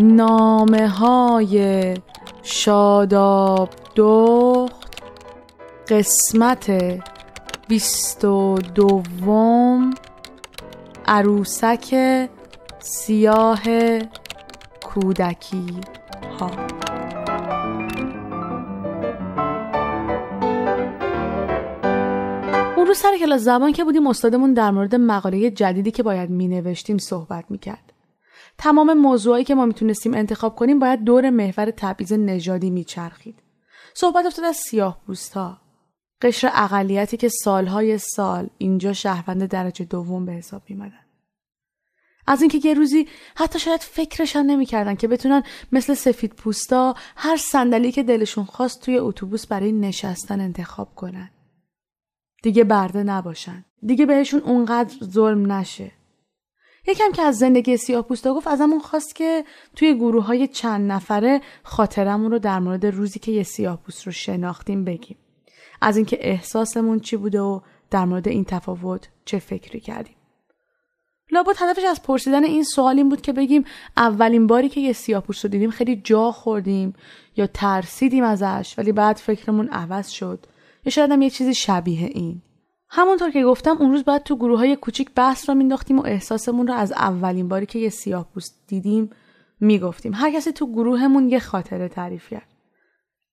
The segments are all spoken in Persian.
نامه های شاداب دخت قسمت بیست و دوم عروسک سیاه کودکی ها. اون روز سر کلاس زبان که بودیم استادمون در مورد مقاله جدیدی که باید می نوشتیم صحبت می کرد. تمام موضوعی که ما می‌تونستیم انتخاب کنیم باید دور محور تبعیض نژادی میچرخید. صحبت افتاد از سیاه ها. قشر اقلیتی که سالهای سال اینجا شهروند درجه دوم به حساب میمدن. از اینکه یه روزی حتی شاید فکرش هم نمی‌کردن که بتونن مثل سفید پوستا هر صندلی که دلشون خواست توی اتوبوس برای نشستن انتخاب کنن. دیگه برده نباشن. دیگه بهشون اونقدر ظلم نشه. یکم که از زندگی سیاه پوستا گفت ازمون خواست که توی گروه های چند نفره خاطرمون رو در مورد روزی که یه سیاه پوست رو شناختیم بگیم. از اینکه احساسمون چی بوده و در مورد این تفاوت چه فکری کردیم. لابد هدفش از پرسیدن این سوال این بود که بگیم اولین باری که یه سیاه پوست رو دیدیم خیلی جا خوردیم یا ترسیدیم ازش ولی بعد فکرمون عوض شد یا شاید یه چیزی شبیه این. همونطور که گفتم اون روز باید تو گروه های کوچیک بحث را مینداختیم و احساسمون رو از اولین باری که یه سیاه پوست دیدیم می‌گفتیم. هر کسی تو گروهمون یه خاطره تعریف کرد.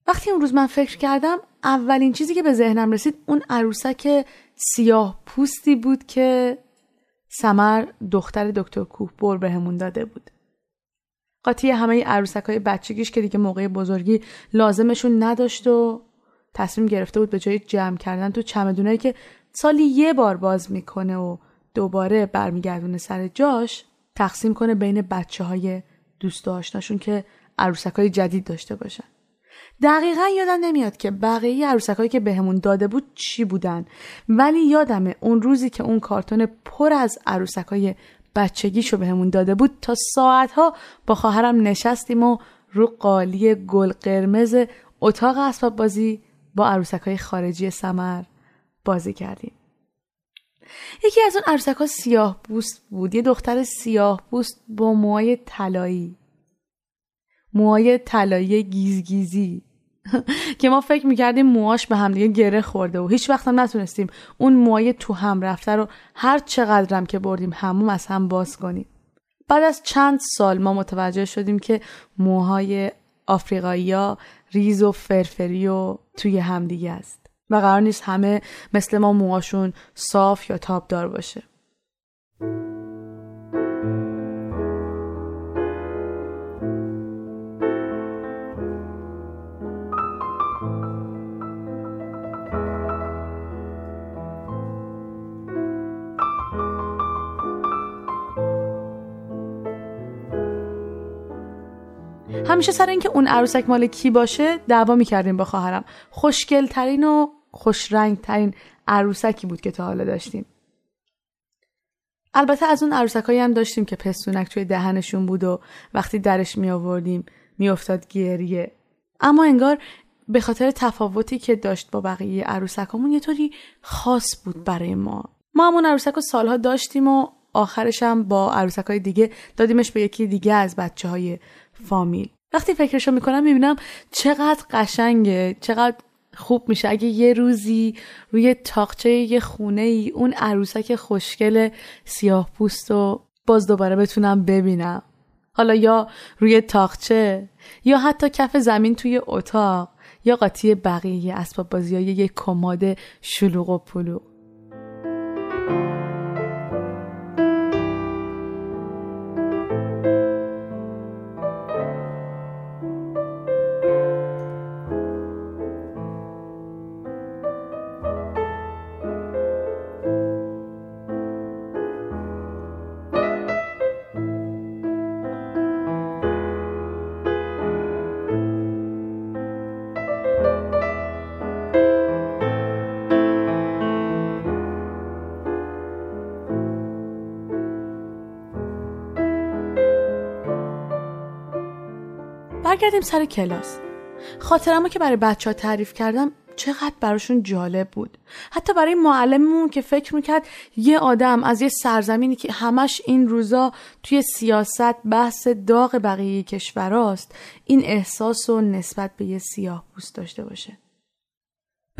وقتی اون روز من فکر کردم اولین چیزی که به ذهنم رسید اون عروسک سیاه پوستی بود که سمر دختر دکتر کوه بر بهمون داده بود. قاطی همه عروسک های بچگیش که دیگه موقع بزرگی لازمشون نداشت و تصمیم گرفته بود به جای جمع کردن تو چمدونایی که سالی یه بار باز می‌کنه و دوباره برمیگردونه سر جاش تقسیم کنه بین بچه های دوست آشناشون که عروسک های جدید داشته باشن. دقیقا یادم نمیاد که بقیه عروسک هایی که بهمون داده بود چی بودن ولی یادمه اون روزی که اون کارتون پر از عروسک های بچگیشو بهمون داده بود تا ساعتها با خواهرم نشستیم و رو قالی گل قرمز اتاق اسباب بازی با عروسک های خارجی سمر بازی کردیم. یکی از اون عروسک ها سیاه بوست بود. یه دختر سیاه بوست با موهای طلایی. موهای طلایی گیزگیزی. که ما فکر می‌کردیم موهاش به همدیگه گره خورده و هیچ وقت هم نتونستیم اون موهای تو هم رفته رو هر چقدرم که بردیم هموم از هم باز کنیم. بعد از چند سال ما متوجه شدیم که موهای آفریقایی ها ریز و فرفری و توی همدیگه است. و قرار نیست همه مثل ما موهاشون صاف یا تابدار باشه. همیشه سر اینکه اون عروسک مال کی باشه دعوا می‌کردیم با خواهرم. خوشگل ترین و خوش ترین عروسکی بود که تا حالا داشتیم. البته از اون عروسک هم داشتیم که پستونک توی دهنشون بود و وقتی درش می آوردیم می افتاد گریه. اما انگار به خاطر تفاوتی که داشت با بقیه عروسکامون یه طوری خاص بود برای ما. ما همون عروسک رو سالها داشتیم و آخرش هم با عروسک های دیگه دادیمش به یکی دیگه از بچه های فامیل. وقتی فکرشو می‌کنم می‌بینم چقدر قشنگه چقدر خوب میشه. اگه یه روزی روی تاقچه یه خونه ای اون عروسک خوشگل سیاه پوست و باز دوباره بتونم ببینم. حالا یا روی تاقچه یا حتی کف زمین توی اتاق یا قاطی بقیه اسباب بازی های یک کماد شلوغ و پلوغ. برگردیم سر کلاس. خاطرمو که برای بچه ها تعریف کردم چقدر براشون جالب بود. حتی برای معلممون که فکر می‌کرد یه آدم از یه سرزمینی که همش این روزا توی سیاست بحث داغ بقیه کشوراست این احساس و نسبت به یه سیاه پوست داشته باشه.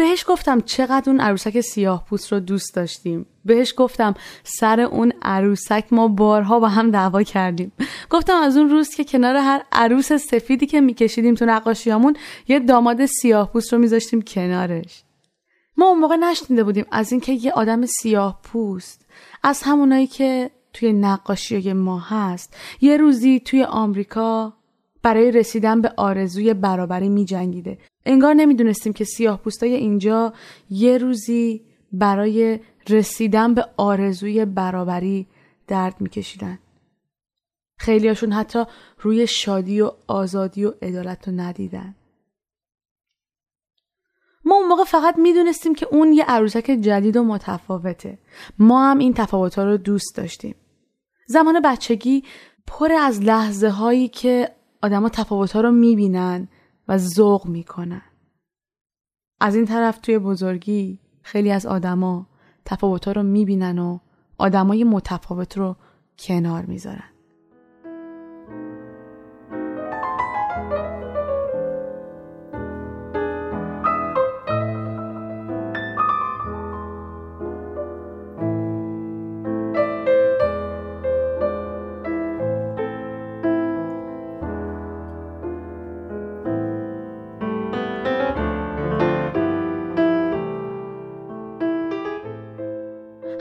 بهش گفتم چقدر اون عروسک سیاه پوست رو دوست داشتیم. بهش گفتم سر اون عروسک ما بارها با هم دعوا کردیم. گفتم از اون روز که کنار هر عروس سفیدی که میکشیدیم تو نقاشیامون یه داماد سیاه پوست رو میذاشتیم کنارش. ما اون موقع نشنیده بودیم از اینکه یه آدم سیاه پوست از همونایی که توی نقاشی ما هست یه روزی توی آمریکا برای رسیدن به آرزوی برابری می جنگیده. انگار نمی‌دونستیم که سیاه پوستای اینجا یه روزی برای رسیدن به آرزوی برابری درد میکشیدن. خیلیاشون حتی روی شادی و آزادی و عدالت رو ندیدن. ما اون موقع فقط می‌دونستیم که اون یه عروسک جدید و متفاوته. ما هم این تفاوت رو دوست داشتیم. زمان بچگی پر از لحظه هایی که آدما تفاوت ها رو می‌بینن و ذوق می‌کنن. از این طرف توی بزرگی خیلی از آدما تفاوت ها رو می‌بینن و آدمای متفاوت رو کنار می‌ذارن.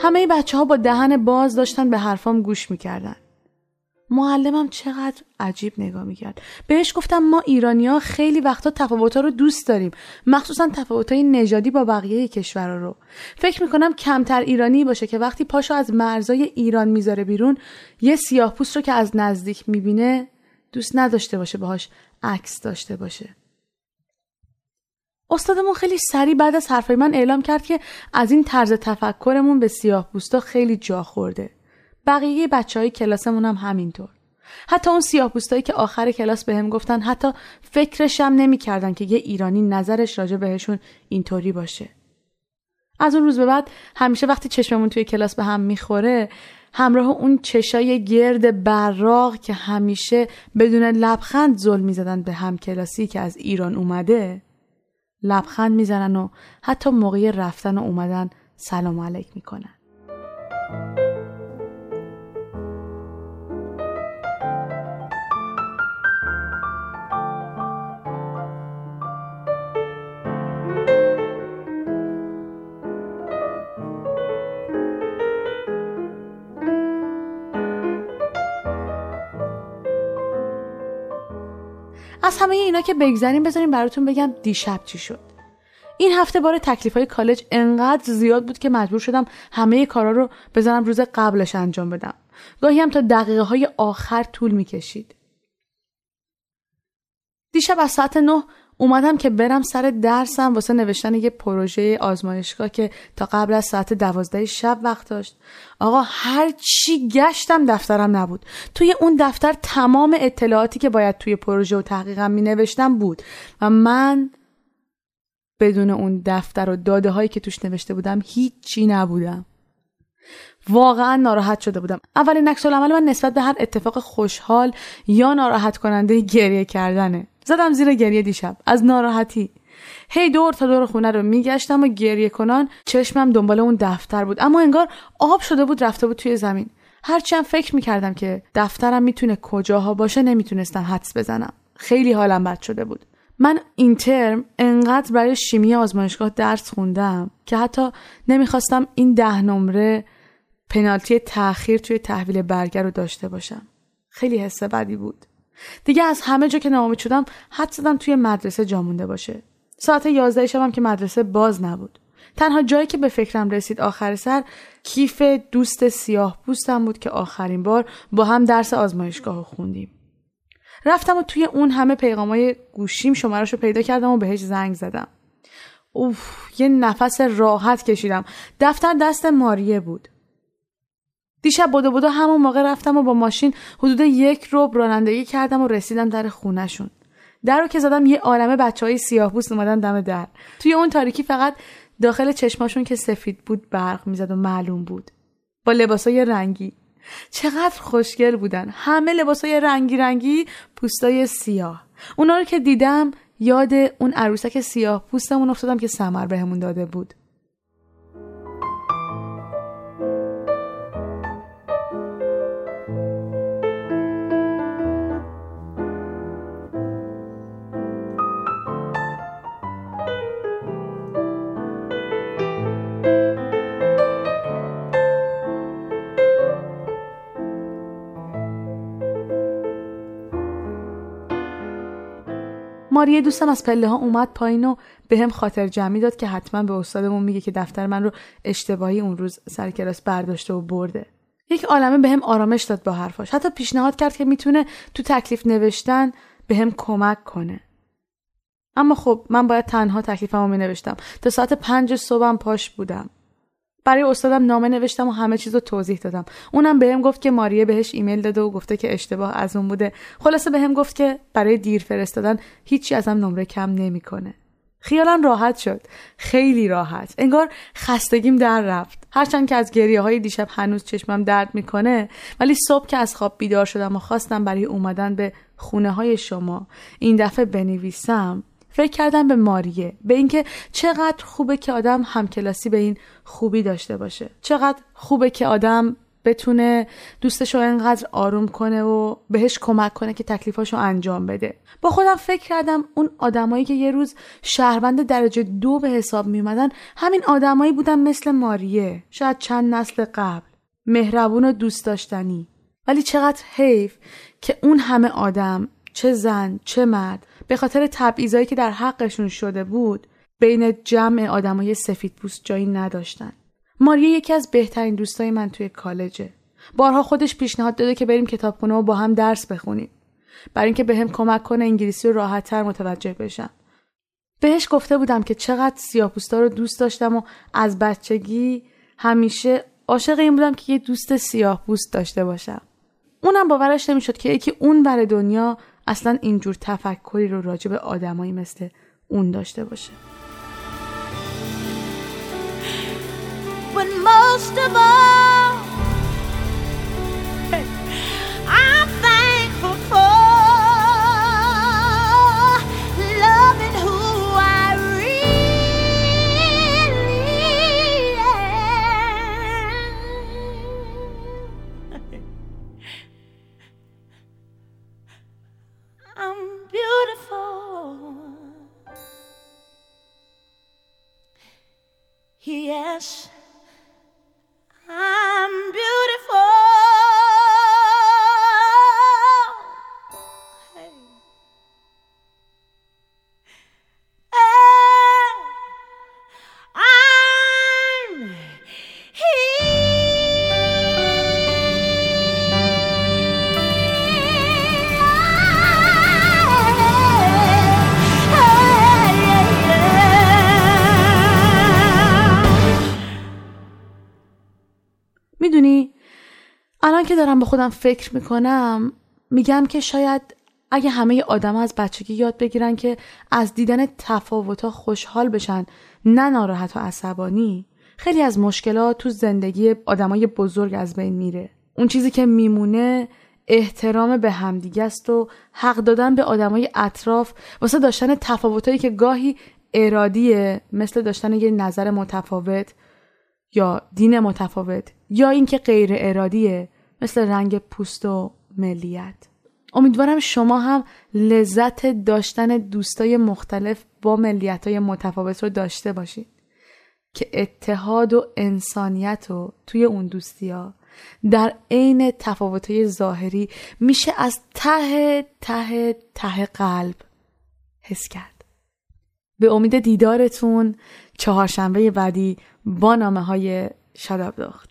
همه بچه ها با دهن باز داشتن به حرفام گوش می‌کردن. معلمم چقدر عجیب نگاه می‌کرد. بهش گفتم ما ایرانیا خیلی وقتا تفاوتها رو دوست داریم مخصوصا تفاوتهای نژادی با بقیه کشورها رو. فکر می‌کنم کمتر ایرانی باشه که وقتی پاشو از مرزای ایران می‌ذاره بیرون یه سیاه پوست رو که از نزدیک می‌بینه دوست نداشته باشه باهاش عکس داشته باشه. استادمون خیلی سریع بعد از حرفای من اعلام کرد که از این طرز تفکرمون به سیاه پوستا خیلی جا خورده. بقیه بچه های کلاسمون هم همینطور. حتی اون سیاه پوستایی که آخر کلاس بهم به گفتن حتی فکرشم نمی‌کردن که یه ایرانی نظرش راجع بهشون اینطوری باشه. از اون روز به بعد همیشه وقتی چشممون توی کلاس به هم می‌خوره همراه اون چشای گرد براق که همیشه بدون لبخند ظلم می‌زدن به هم کلاسی که از ایران اومده لبخند می‌زنن و حتی موقع رفتن و اومدن سلام علیک می‌کنن. همه اینا که بگذریم بذاریم براتون بگم دیشب چی شد. این هفته بار تکلیف های کالج انقدر زیاد بود که مجبور شدم همه کارا رو بزنم روز قبلش انجام بدم. گاهی هم تا دقیقه های آخر طول می‌کشید. دیشب از ساعت نه اومدم که برم سر درسم واسه نوشتن یه پروژه آزمایشگاه که تا قبل از ساعت دوازده شب وقت داشت. آقا هر چی گشتم دفترم نبود. توی اون دفتر تمام اطلاعاتی که باید توی پروژه و تحقیقم می نوشتم بود. و من بدون اون دفتر و داده هایی که توش نوشته بودم هیچی نبودم. واقعا ناراحت شده بودم. اولین نقش عمل من نسبت به هر اتفاق خوشحال یا ناراحت کننده گریه کردنه. زدم زیر گریه دیشب. از ناراحتی. هی دور تا دور خونه رو میگشتم و گریه کنان چشمم دنبال اون دفتر بود. اما انگار آب شده بود رفته بود توی زمین. هرچند فکر می‌کردم که دفترم می‌تونه کجاها باشه نمی‌تونستم حدس بزنم. خیلی حالم بد شده بود. من این ترم انقدر برای شیمی آزمایشگاه درس خوندم که حتی نمی‌خواستم این ده نمره پنالتی تاخیر توی تحویل برگر رو داشته باشم. خیلی حس بدی بود. دیگه از همه جا که ناامید شدم حد زدم توی مدرسه جا مونده باشه. ساعت یازده شبم که مدرسه باز نبود. تنها جایی که به فکرم رسید آخر سر کیف دوست سیاه پوستم بود که آخرین بار با هم درس آزمایشگاه خوندیم. رفتم و توی اون همه پیغامای گوشیم شمارش رو پیدا کردم و بهش زنگ زدم. اوف یه نفس راحت کشیدم. دفتر دست ماریه بود. دیشب بودو بودو همون موقع رفتم و با ماشین حدود یک روب رانندگی کردم و رسیدم در خونشون در رو که زدم یه عالمه بچه های سیاه بوست اومدن دم در. توی اون تاریکی فقط داخل چشماشون که سفید بود برق می‌زد و معلوم بود. با لباسای رنگی. چقدر خوشگل بودن. همه لباسای رنگی رنگی پوستای سیاه. اونا رو که دیدم یاد اون عروسک سیاه پوستمون افتادم که سمر بهمون داده بود. ماریه دوستم از پله ها اومد پایین و به هم خاطر جمعی داد که حتما به استادمون میگه که دفتر من رو اشتباهی اون روز سر کلاس برداشته و برده. یک عالمه به هم آرامش داد با حرفاش. حتی پیشنهاد کرد که می‌تونه تو تکلیف نوشتن به هم کمک کنه. اما خب من باید تنها تکلیفمو می نوشتم تا ساعت پنج صبحم پاش بودم. برای استادم نامه نوشتم و همه چیز رو توضیح دادم. اونم بهم گفت که ماریه بهش ایمیل داده و گفته که اشتباه از اون بوده. خلاصه بهم گفت که برای دیر فرستادن هیچی ازم نمره کم نمی‌کنه. خیالم راحت شد. خیلی راحت. انگار خستگیم در رفت. هرچند که از گریه های دیشب هنوز چشمم درد می‌کنه ولی صبح که از خواب بیدار شدم و خواستم برای اومدن به خونه های شما این دفعه بنویسم فکر کردم به ماریه به اینکه چقدر خوبه که آدم همکلاسی به این خوبی داشته باشه. چقدر خوبه که آدم بتونه دوستش رو انقدر آروم کنه و بهش کمک کنه که تکلیفاشو انجام بده. با خودم فکر کردم اون آدمایی که یه روز شهروند درجه دو به حساب میومدن همین آدمایی بودن مثل ماریه. شاید چند نسل قبل. مهربون و دوست داشتنی. ولی چقدر حیف که اون همه آدم چه زن چه مرد به خاطر تبعیضایی که در حقشون شده بود بین جمع آدمای سفید پوست جایی نداشتن. ماریا یکی از بهترین دوستای من توی کالجه. بارها خودش پیشنهاد داده که بریم کتابخونه و با هم درس بخونیم. برای اینکه بهم به کمک کنه انگلیسی رو راحتتر متوجه بشم. بهش گفته بودم که چقدر سیاهپوستا رو دوست داشتم و از بچگی همیشه عاشق این بودم که یه دوست سیاه پوست داشته باشم. اونم باورش نمی‌شد که یکی اون بر دنیا اصلا اینجور تفکری رو راجع به آدمایی مثل اون داشته باشه. Yes, flesh دارم به خودم فکر می‌کنم میگم که شاید اگه همه آدم از بچگی یاد بگیرن که از دیدن تفاوتها خوشحال بشن نه ناراحت و عصبانی خیلی از مشکلات تو زندگی آدمای بزرگ از بین میره. اون چیزی که میمونه احترام به همدیگه است و حق دادن به آدمای اطراف واسه داشتن تفاوتایی که گاهی ارادیه مثل داشتن یه نظر متفاوت یا دین متفاوت یا اینکه غیر ارادیه. مثل رنگ پوست و ملیت. امیدوارم شما هم لذت داشتن دوستای مختلف با ملیت های متفاوت رو داشته باشید که اتحاد و انسانیت رو توی اون دوستی ها در عین تفاوت ظاهری میشه از ته ته ته قلب حس کرد. به امید دیدارتون چهارشنبه بعدی با نامه های شاداب داخت